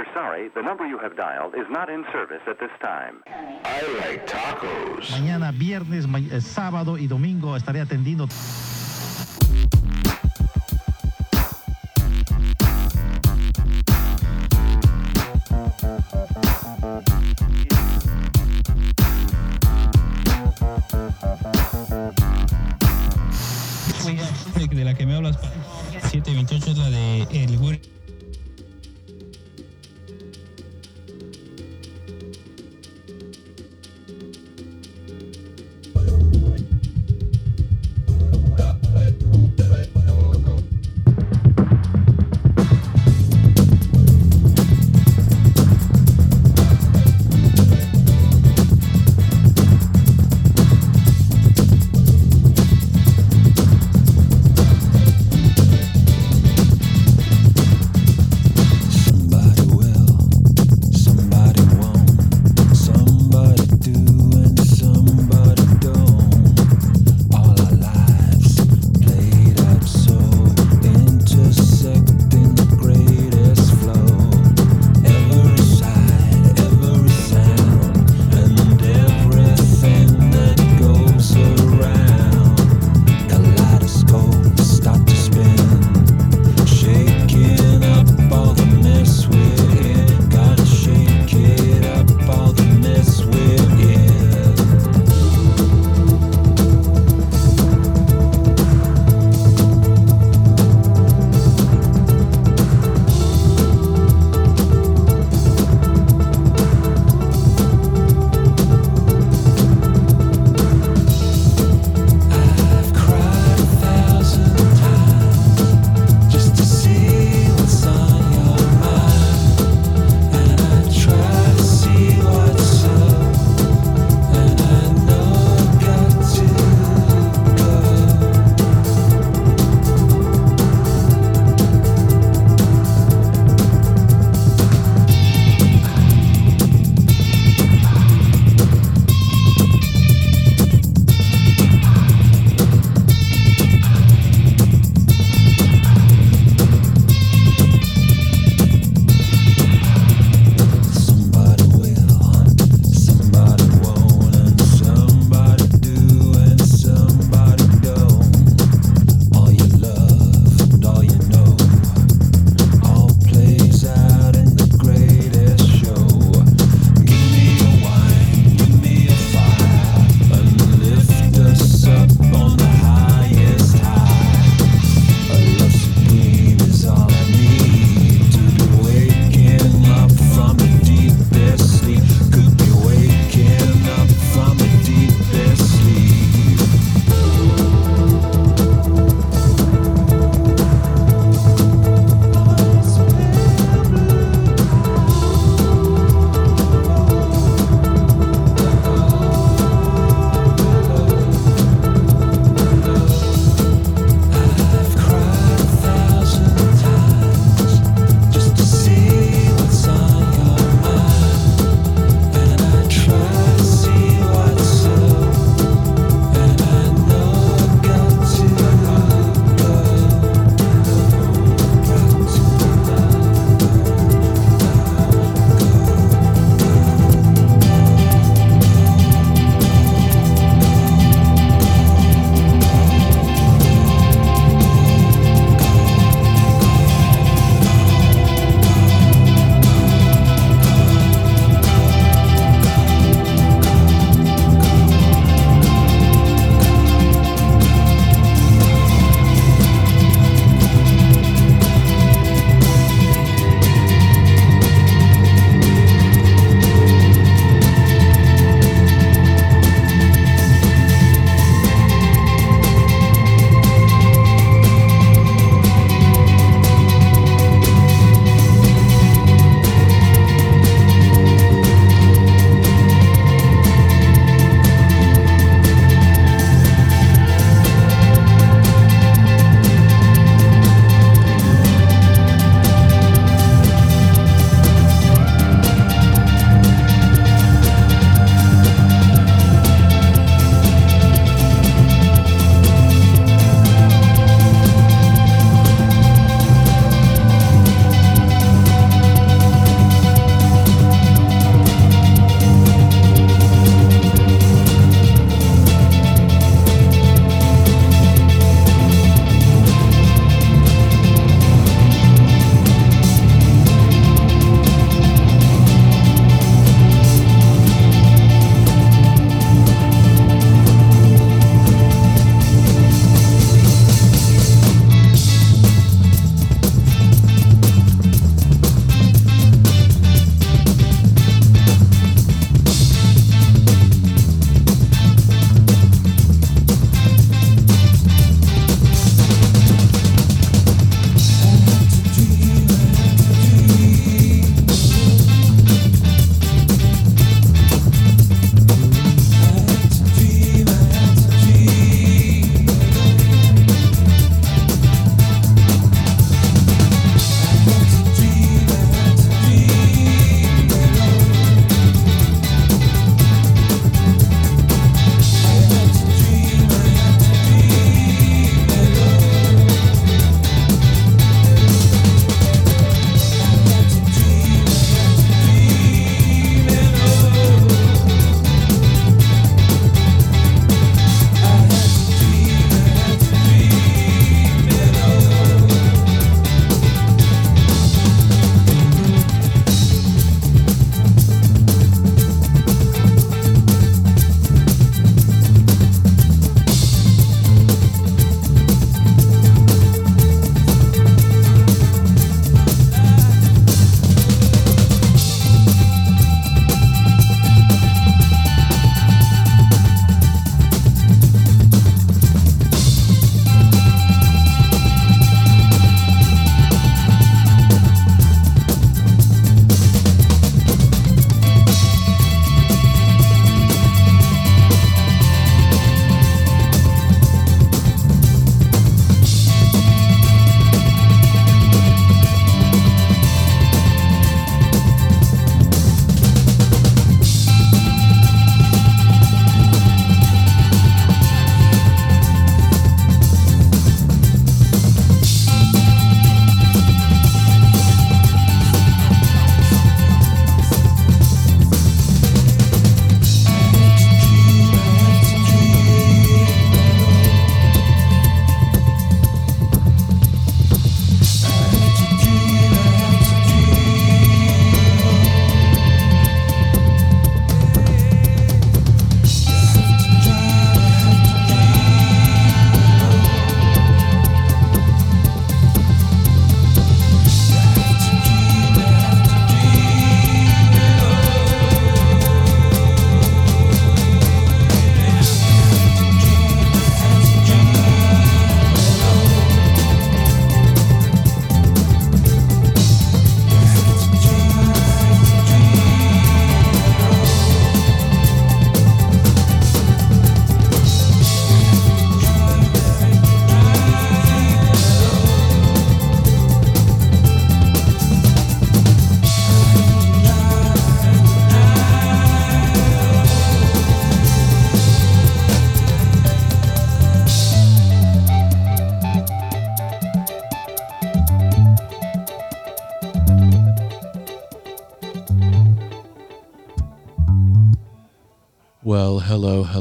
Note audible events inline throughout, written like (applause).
We're sorry, the number you have dialed is not in service at this time. I like tacos. Mañana viernes, ma- eh, sábado y domingo estaré atendiendo.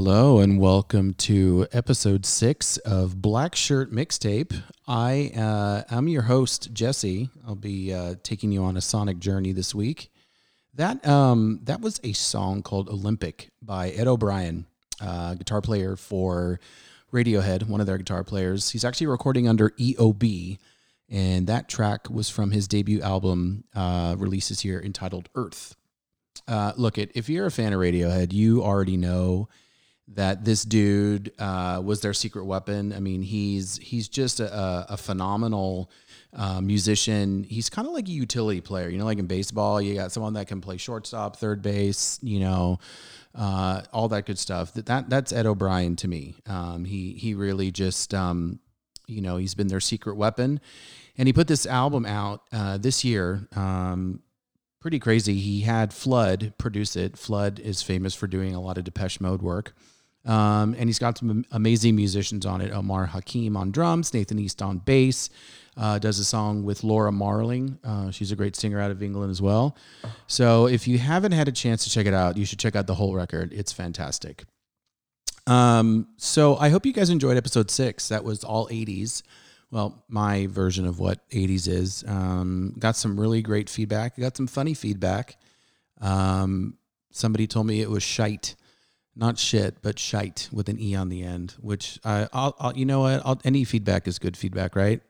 Hello, and welcome to episode six of Black Shirt Mixtape. I uh, I'm your host Jesse. I'll be uh, taking you on a sonic journey this week. That um that was a song called Olympik by Ed O'Brien, uh, guitar player for Radiohead, one of their guitar players. He's actually recording under EOB, and that track was from his debut album uh, here entitled Earth. Uh, look, it if you're a fan of Radiohead, you already know that this dude uh, was their secret weapon. I mean, he's he's just a, a phenomenal uh, musician. He's kind of like a utility player. You know, like in baseball, you got someone that can play shortstop, third base. You know, uh, all that good stuff. That, that that's Ed O'Brien to me. Um, he he really just um, you know he's been their secret weapon, and he put this album out uh, this year. Um, pretty crazy. He had Flood produce it. Flood is famous for doing a lot of Depeche Mode work. Um, and he's got some amazing musicians on it. Omar Hakim on drums, Nathan East on bass. Uh, does a song with Laura Marling. Uh, she's a great singer out of England as well. So if you haven't had a chance to check it out, you should check out the whole record. It's fantastic. Um, so I hope you guys enjoyed episode six. That was all 80s well, my version of what 80s is. Um, got some really great feedback. Got some funny feedback. Um, somebody told me it was shite, not shit, but shite with an e on the end. Which I, I'll, I'll you know what? I'll, any feedback is good feedback, right?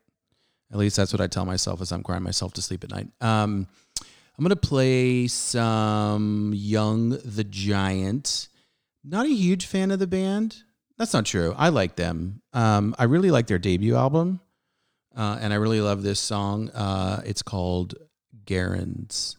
At least that's what I tell myself as I'm crying myself to sleep at night. Um, I'm gonna play some Young the Giant. Not a huge fan of the band. That's not true. I like them. Um, I really like their debut album. Uh, and I really love this song. Uh, it's called Garands.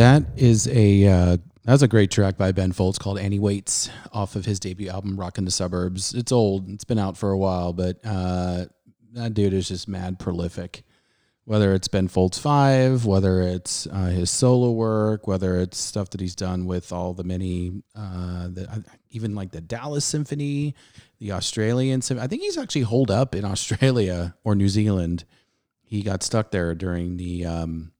That is a uh, that's a great track by Ben Folds called Annie Waits off of his debut album Rockin' the Suburbs. It's old, it's been out for a while, but uh, that dude is just mad prolific. Whether it's Ben Folds Five, whether it's uh, his solo work, whether it's stuff that he's done with all the many, uh, the, even like the Dallas Symphony, the Australian Symphony. I think he's actually holed up in (laughs) Australia or New Zealand. He got stuck there during the um,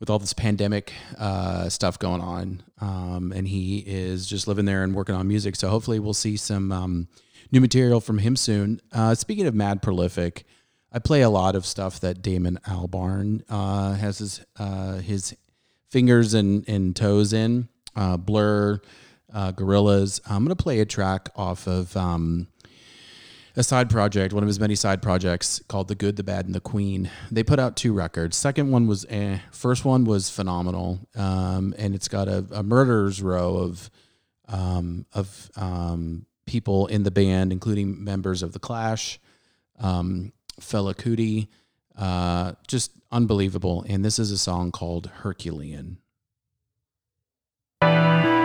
with all this pandemic uh, stuff going on, um, and he is just living there and working on music. So hopefully, we'll see some um, new material from him soon. Uh, speaking of mad prolific, I play a lot of stuff that Damon Albarn uh, has his uh, his fingers and, and toes in. Uh, Blur, uh, Gorillaz. I'm gonna play a track off of um, a side project, one of his many side projects called The Good, the Bad, and the Queen. They put out two records. Second one was eh. First one was phenomenal. Um, and it's got a, a murderer's row of um, of um, people in the band, including members of the Clash, um, Fela Kuti, uh, just unbelievable. And this is a song called Herculean. Herculean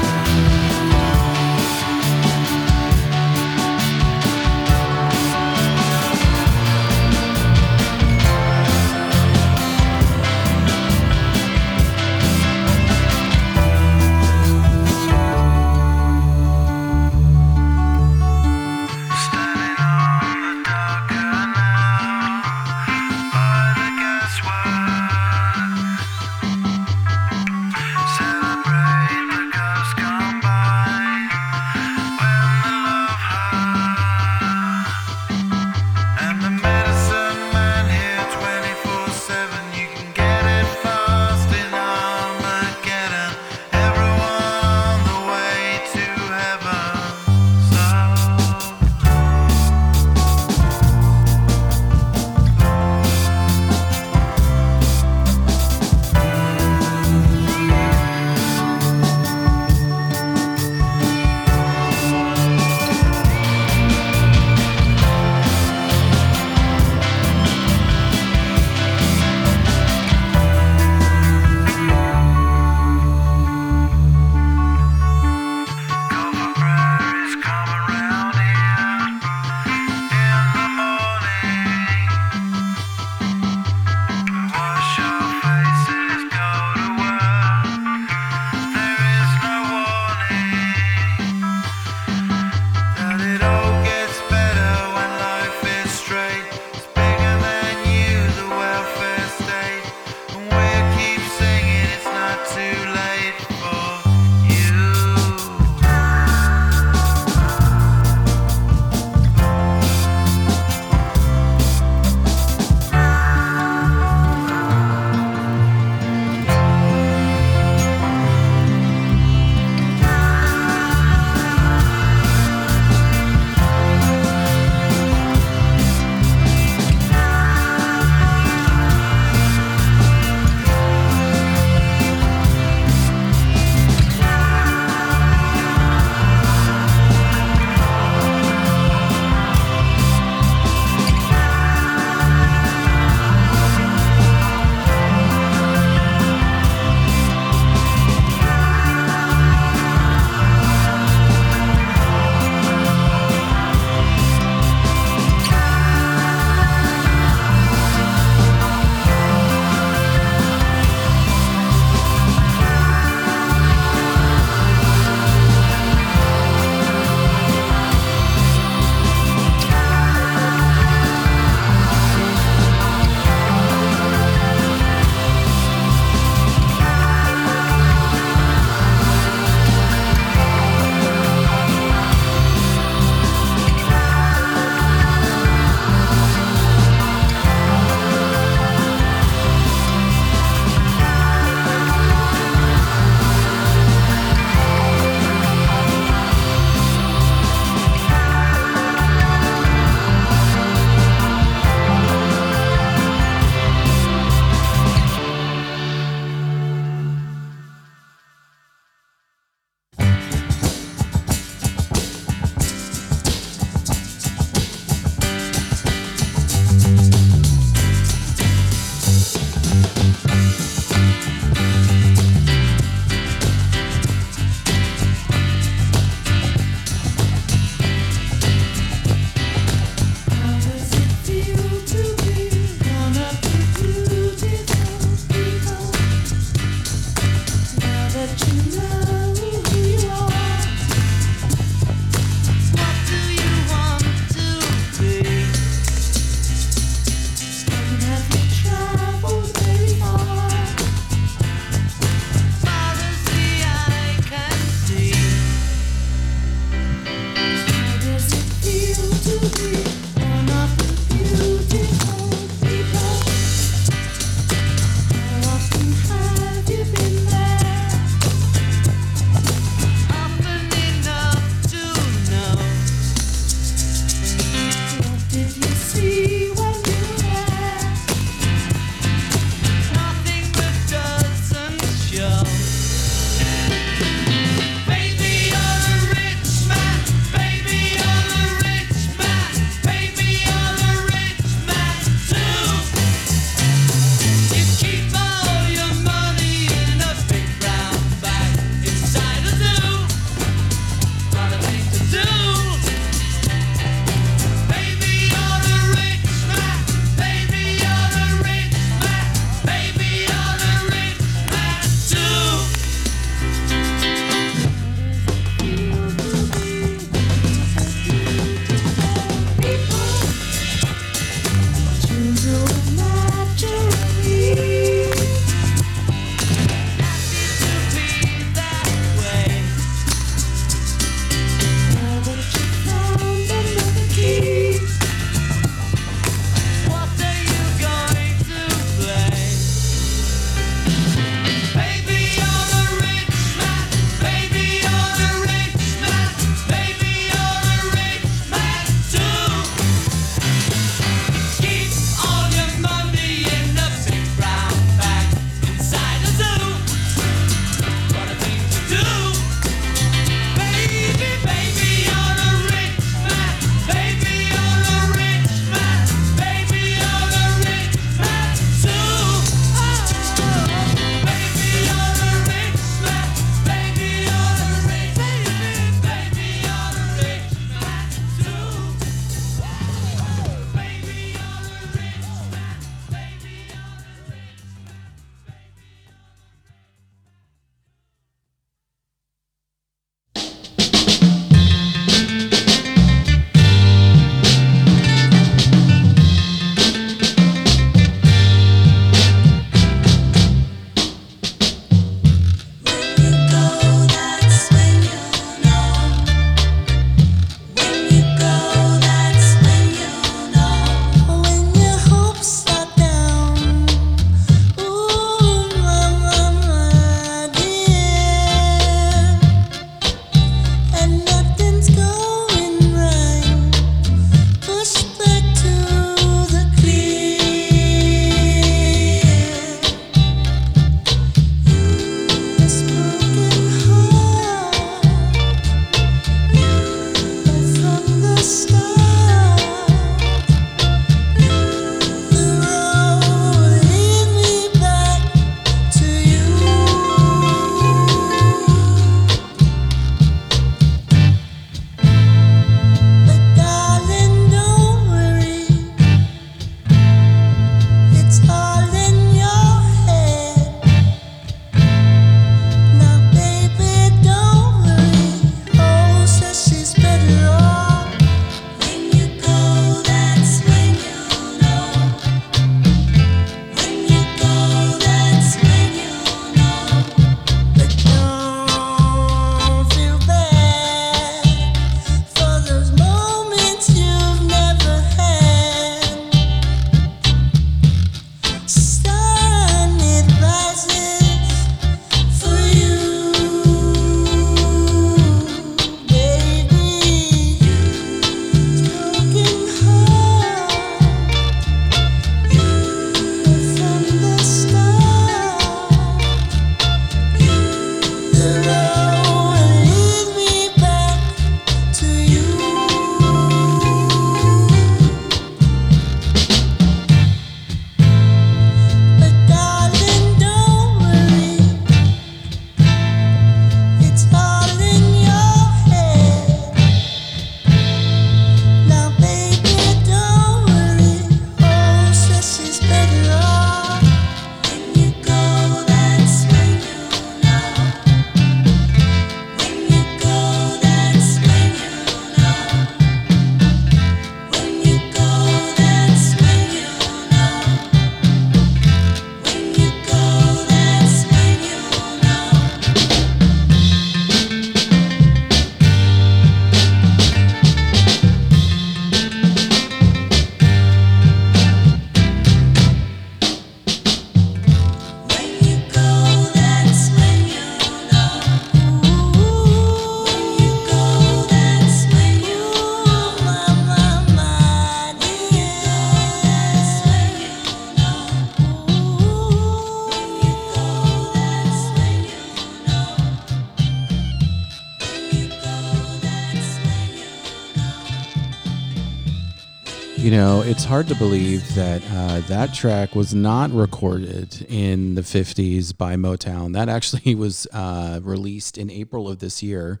hard to believe that uh, that track was not recorded in the 50s by Motown. That actually (laughs) was uh, released in April of this year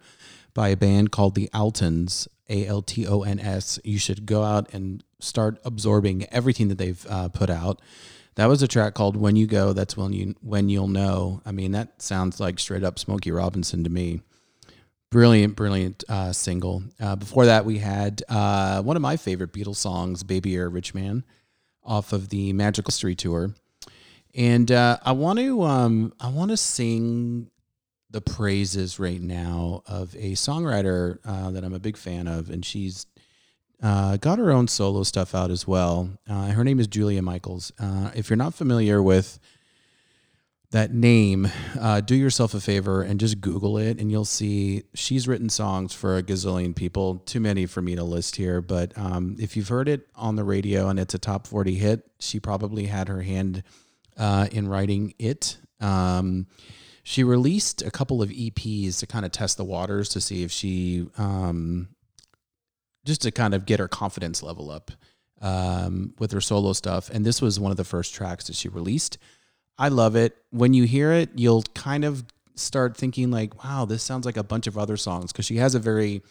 by a band called the Altons, A L T O N S. You should go out and start absorbing everything that they've uh, put out. That was a track called "When You Go." That's when you when you'll know. I mean, that sounds like straight up Smokey Robinson to me brilliant, brilliant uh, single. Uh, before that, we had uh, one of my favorite Beatles songs, "Baby You're a Rich Man," off of the Magical Mystery tour. And uh, I want to um, I want to sing the praises right now of a songwriter uh, that I'm a big fan of, and she's uh, got her own solo stuff out as well. Her name is Julia Michaels. If you're not familiar with that name, uh, do yourself a favor and just Google it, and you'll see she's written songs for a gazillion people. Too many for me to list here, but um, if you've heard it on the radio and it's a top 40 hit, she probably had her hand uh, in writing it. Um, she released a couple of EPs to kind of test the waters to see if she, um, just to kind of get her confidence level up um, with her solo stuff. And this was one of the first tracks that she released. I love it. When you hear it, you'll kind of start thinking like, "Wow, this sounds like a bunch of other songs" because she has a very,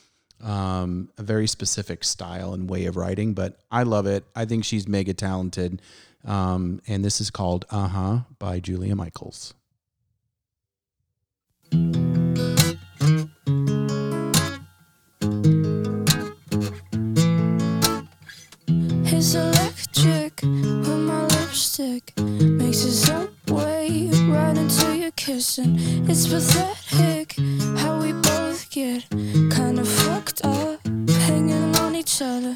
um, a very specific style and way of writing. But I love it. I think she's mega talented. Um, and this is called "Uh Huh" by Julia Michaels. He's electric with my lipstick. Makes his own right into your kissing. It's pathetic how we both get kind of fucked up, hanging on each other.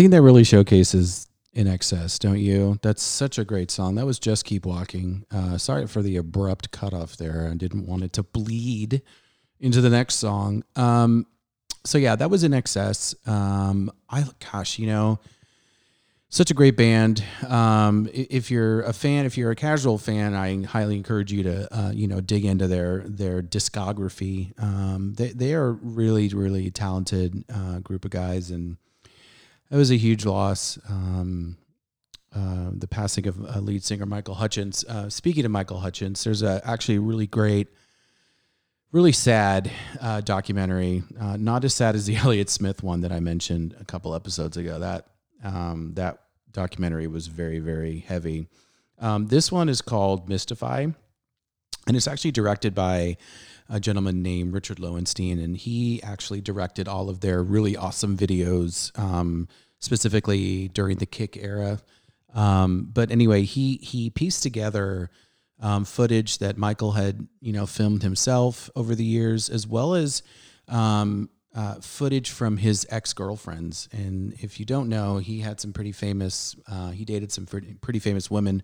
Think that really showcases INXS, don't you? That's such a great song. That was just keep walking. Uh, sorry for the abrupt cutoff there. I didn't want it to bleed into the next song. Um, so yeah, that was INXS. Um, I gosh, you know, such a great band. Um, if you're a fan, if you're a casual fan, I highly encourage you to uh, you know dig into their their discography. Um, they they are really really talented uh, group of guys, and it was a huge loss. Um, uh, the passing of uh, lead singer Michael Hutchence. Uh, speaking of Michael Hutchence, there's a actually really great, really sad uh, documentary. Uh, not as sad as the (laughs) Elliott Smith one that I mentioned a couple episodes ago. That um, that documentary was very very heavy. Um, this one is called Mystify, and it's actually directed by a gentleman named Richard Lowenstein, and he actually directed all of their really awesome videos, um, specifically during the Kick era. Um, but anyway, he he pieced together um, footage that Michael had you know filmed himself over the years, as well as um, uh, footage from his ex girlfriends. And if you don't know, he had some pretty famous. Uh, he dated some pretty, pretty famous women,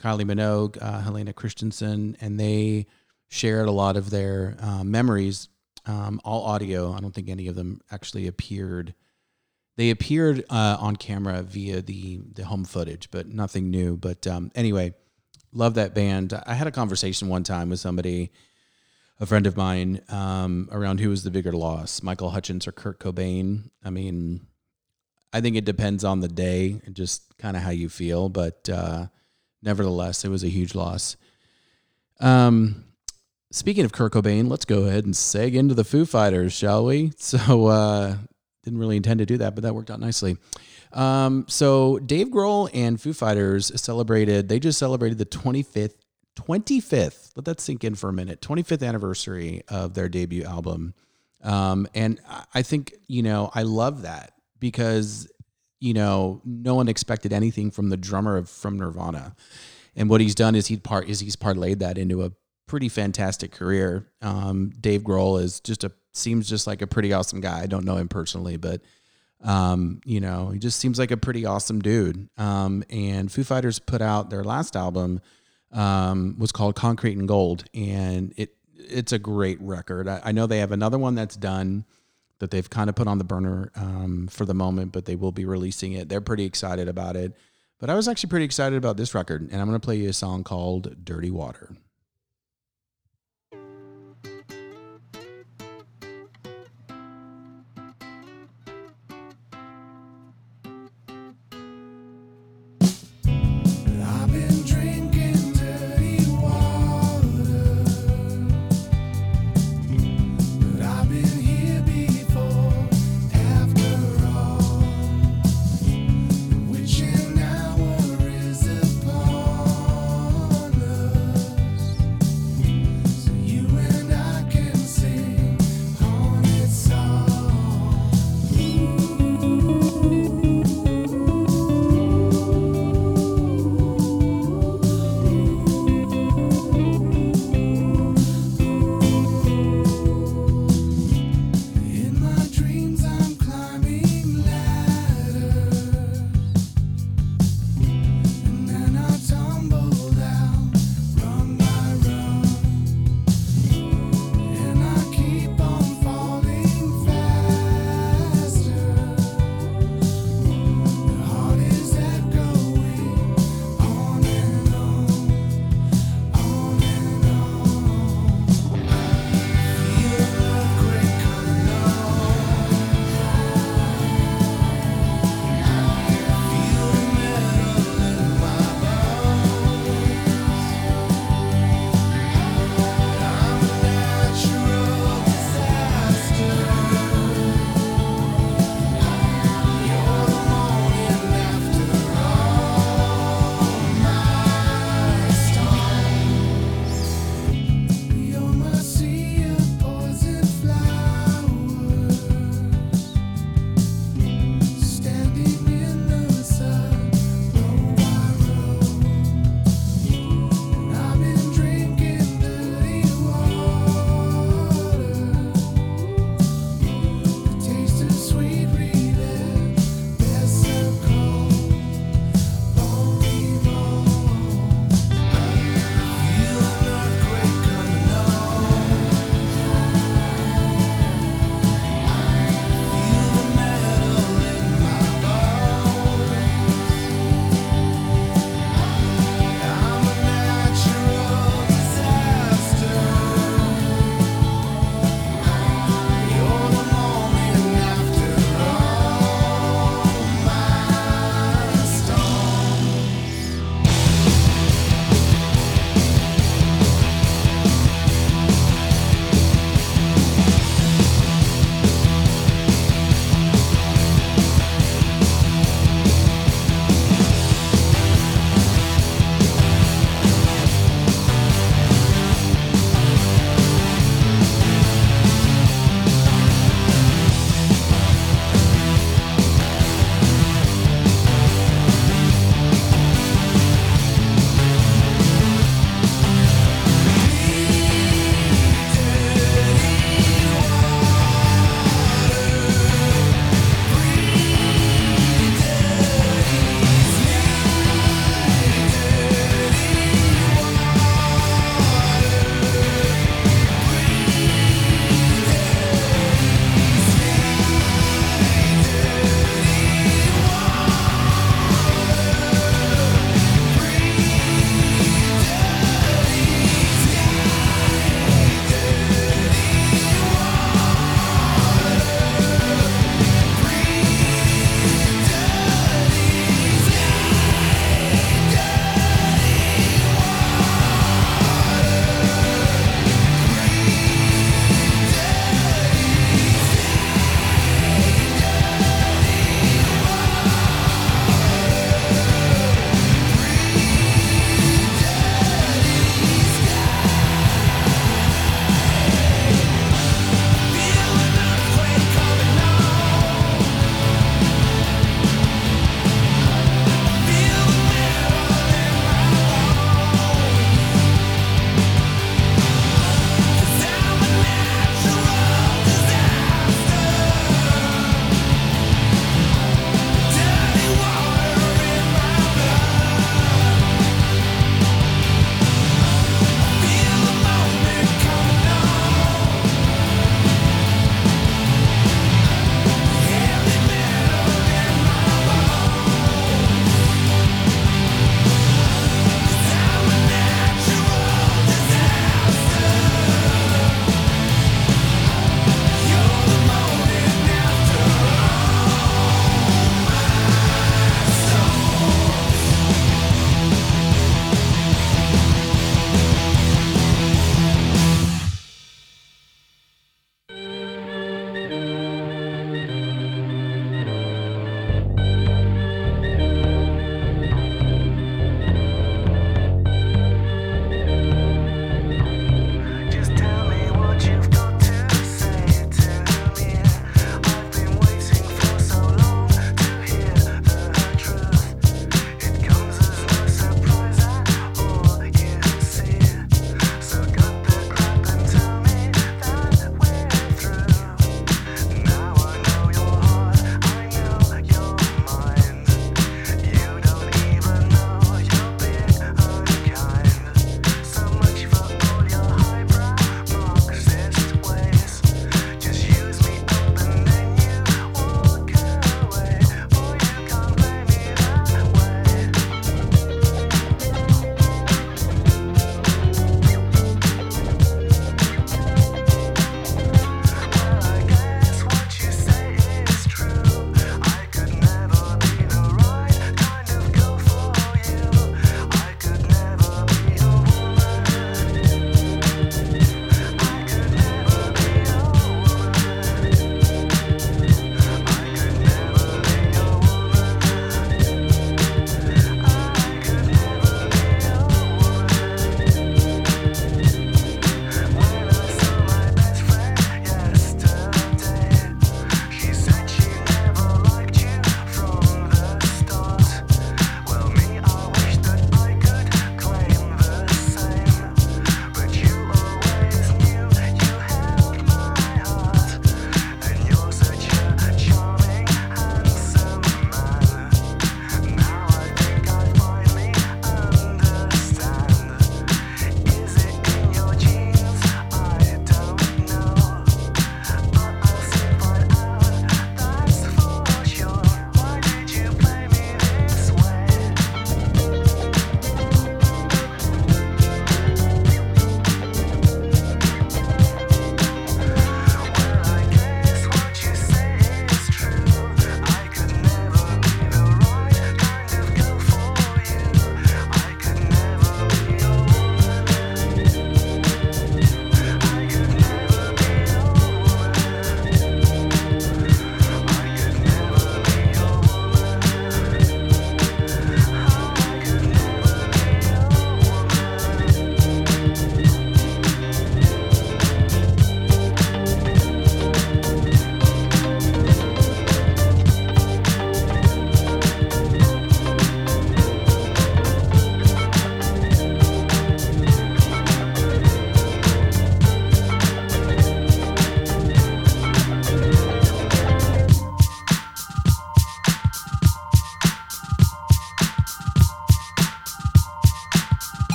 Kylie Minogue, uh, Helena Christensen, and they shared a lot of their uh, memories, um, all audio. I don't think any of them actually appeared. They appeared uh, on camera via the the home footage, but nothing new. But um, anyway, love that band. I had a conversation one time with somebody, a friend of mine, um, around who was the bigger loss, Michael Hutchence or Kurt Cobain. I mean, I think it depends on the day and just kind of how you feel, but uh, nevertheless, it was a huge loss. Um, speaking of Kurt Cobain, let's go ahead and seg into the Foo Fighters, shall we? (laughs) So, uh, didn't really intend to do that, but that worked out nicely. Um, so Dave Grohl and Foo Fighters celebrated. They just celebrated the 25th, 25th. Let that sink in for a minute. 25th anniversary of their debut album. Um, and I- think you know I love that because you know no one expected anything from the drummer of from Nirvana, and what he's done is he part is he's parlayed that into a pretty fantastic career. Um, Dave Grohl is just a seems just like a pretty awesome guy. I don't know him personally, but um, you know, he just seems like a pretty awesome dude. Um, and Foo Fighters put out their last album um, was called Concrete and Gold, and it it's a great record. I, I know they have another one that's done that they've kind of put on the burner um, for the moment, but they will be releasing it. They're pretty excited about it. But I was actually pretty excited about this record, and I'm going to play you a song called "Dirty Water."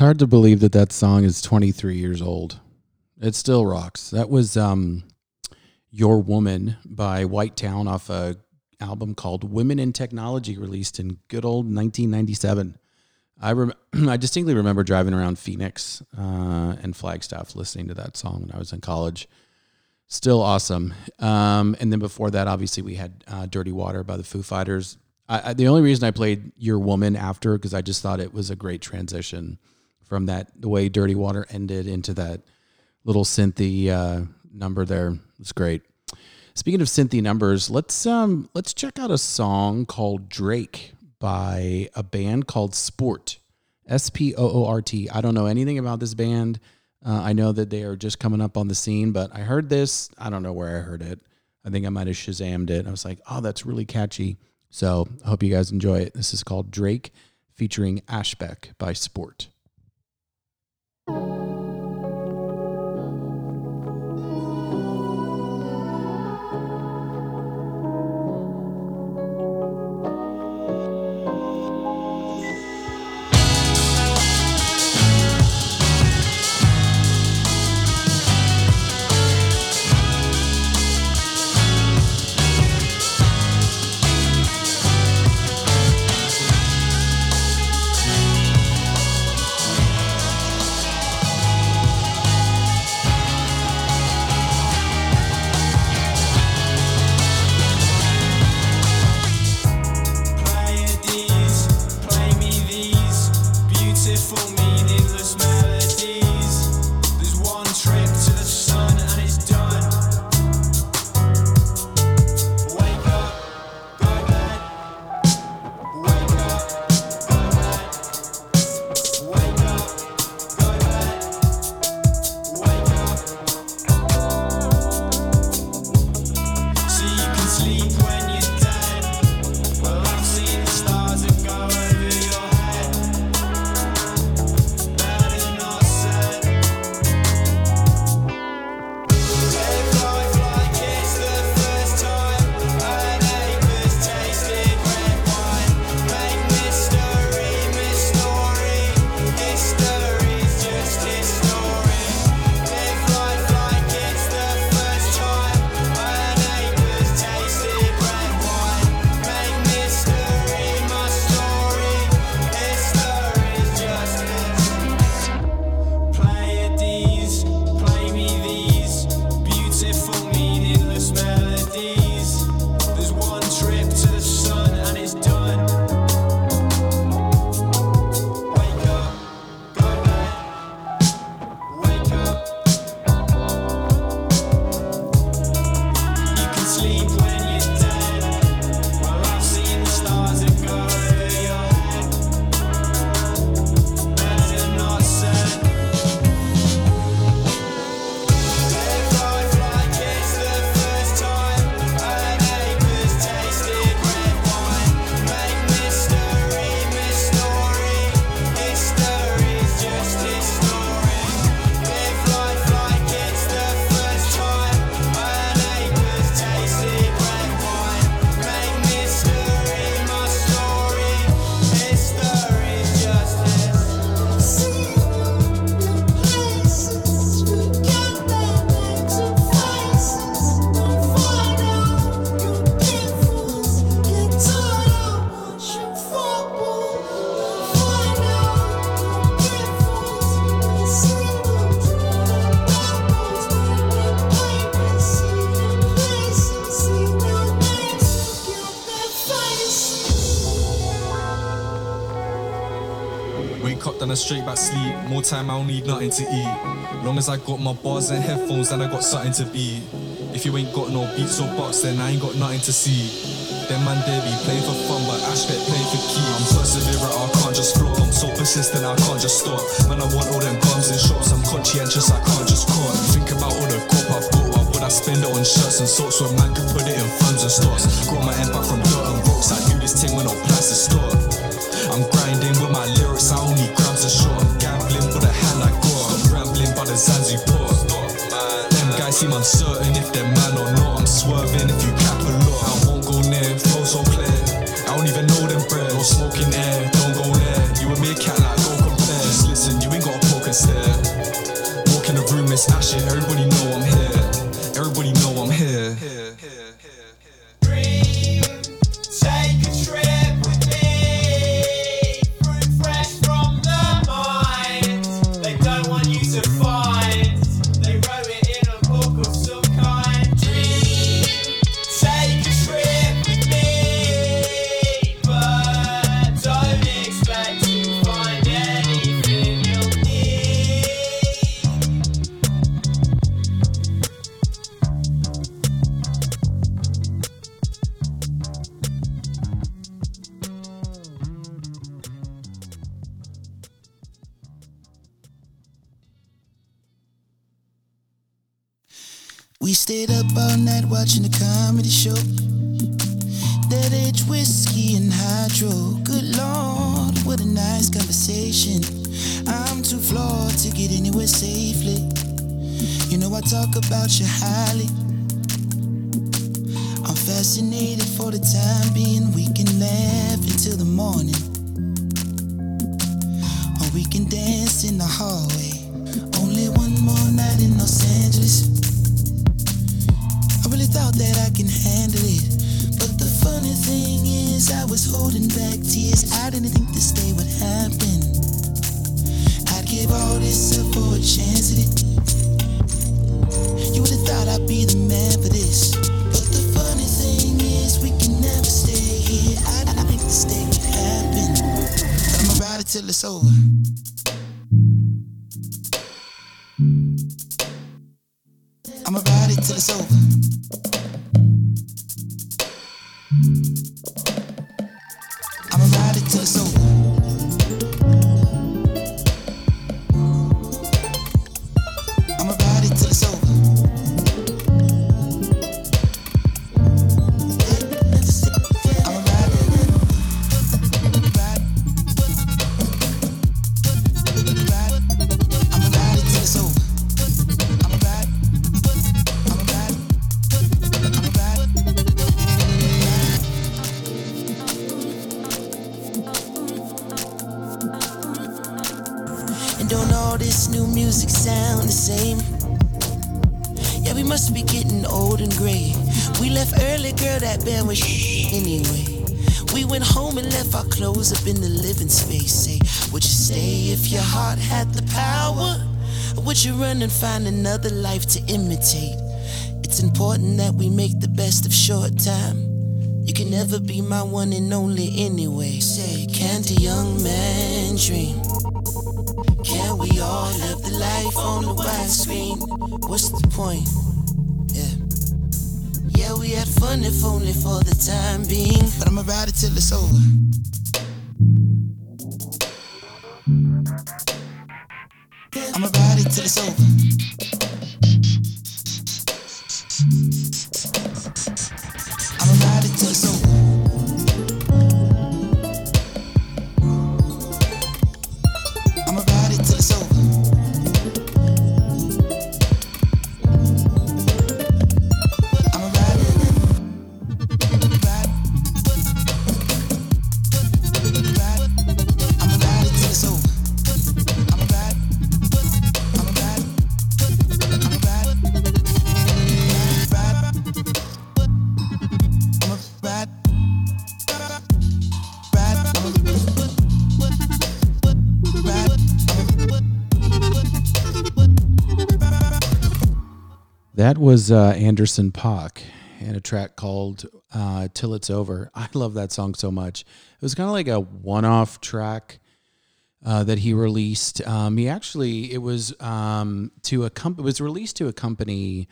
Hard to believe that that song is 23 years old. It still rocks. That was um, Your Woman by White Town off a album called Women in Technology released in good old 1997. I rem- (clears throat) I distinctly remember driving around Phoenix uh, and Flagstaff listening to that song when I was in college. Still awesome. Um, and then before that, obviously, we had uh, Dirty Water by the Foo Fighters. I, I, the only reason I played Your Woman after, because I just thought it was a great transition from that, the way Dirty Water ended into that little synthy uh, number there. It's great. Speaking of synthy numbers, let's um let's check out a song called Drake by a band called Sport. S P O O R T. I don't know anything about this band. Uh, I know that they are just coming up on the scene, but I heard this. I don't know where I heard it. I think I might have Shazammed it. I was like, oh, that's really catchy. So I hope you guys enjoy it. This is called Drake featuring Ashbeck by Sport. Time, I don't need nothing to eat. Long as I got my bars and headphones, then I got something to be. If you ain't got no beats or box, then I ain't got nothing to see. Them man they be for fun, but Ashbeck playing for key. I'm perseverant, I can't just flow. I'm so persistent, I can't just stop. Man, I want all them guns and shots. I'm conscientious, I can't just cut. Think about all the cop I've got. Why would I spend it on shirts and socks when man could put it in funds and stocks? Grow my empire from dirt and rocks. I do this thing with no plans to stop. I'm grinding with my lyrics, I only grams a shot. I'm Them guys seem uncertain if they're stayed up all night watching a comedy show. That age whiskey and hydro. Good lord, what a nice conversation. I'm too flawed to get anywhere safely. You know I talk about you highly. I'm fascinated for the time being. We can laugh until the morning. Or we can dance in the hallway. Only one more night in Los Angeles. Thought that I can handle it. But the funny thing is, I was holding back tears. I didn't think this day would happen. I'd give all this up for a chance at it. You would have thought I'd be the man for this. But the funny thing is, we can never stay here. I didn't think this day would happen. I'ma ride it till it's over. I'ma ride it till it's over. Sound the same? Yeah, we must be getting old and gray. We left early, girl, that band was anyway. We went home and left our clothes up in the living space. Say, would you stay if your heart had the power? Or would you run and find another life to imitate? It's important that we make the best of short time. You can never be my one and only anyway. Say, can't a young man dream? We all live the life on the widescreen? What's the point? Yeah. Yeah, we had fun if only for the time being. But I'ma ride it till it's over. I'ma ride it till it's over. Uh, Anderson Paak and a track called uh, Till It's Over. (laughs) I love that song so much. It was kind of like a one off track uh, that he released. Um, he actually, it was um, to a comp- it was released to accompany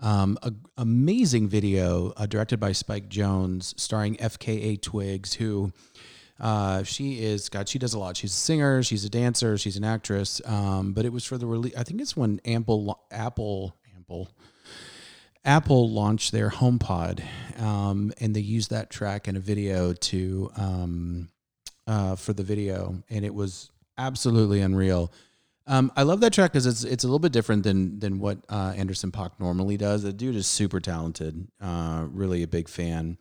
um, a amazing video uh, directed by Spike Jonze starring FKA Twigs, who uh, she is God. She does a lot. She's a singer. She's a dancer. She's an actress. Um, but it was for the release. I think it's when Ample Apple Apple Apple launched their HomePod, um, and they used that track in a video to um, uh, for the video, and it was absolutely unreal. Um, I love that track because it's it's a little bit different than than what uh, Anderson Paak normally does. The dude is super talented. Uh, really a big fan.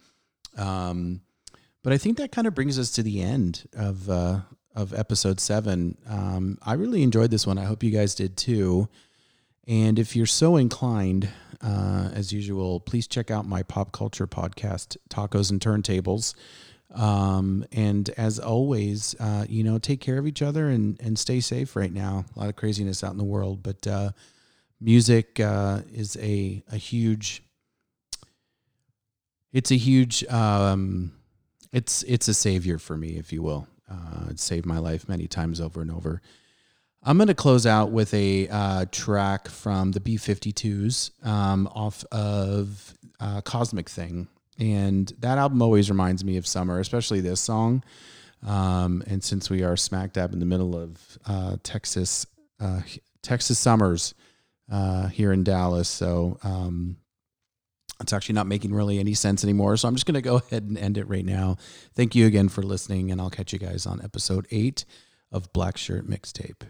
Um, but I think that kind of brings us to the end of uh, of episode seven. Um, I really enjoyed this one. I hope you guys did too. And if you're so inclined, uh, as usual, please check out my pop culture podcast, Tacos and Turntables. Um, and as always, uh, you know, take care of each other and, and stay safe right now. A lot of craziness out in the world, but uh, music uh, is a, a huge, it's a huge, um, it's it's a savior for me, if you will. Uh, it saved my life many times over and over. I'm going to close out with a uh, track from the B52s um, off of uh, Cosmic Thing. And that album always reminds me of summer, especially this song. Um, and since we are smack dab in the middle of uh, Texas, uh, Texas summers uh, here in Dallas, so um, it's actually not making really any sense anymore. So I'm just going to go ahead and end it right now. Thank you again for listening, and I'll catch you guys on episode eight of Black Shirt Mixtape.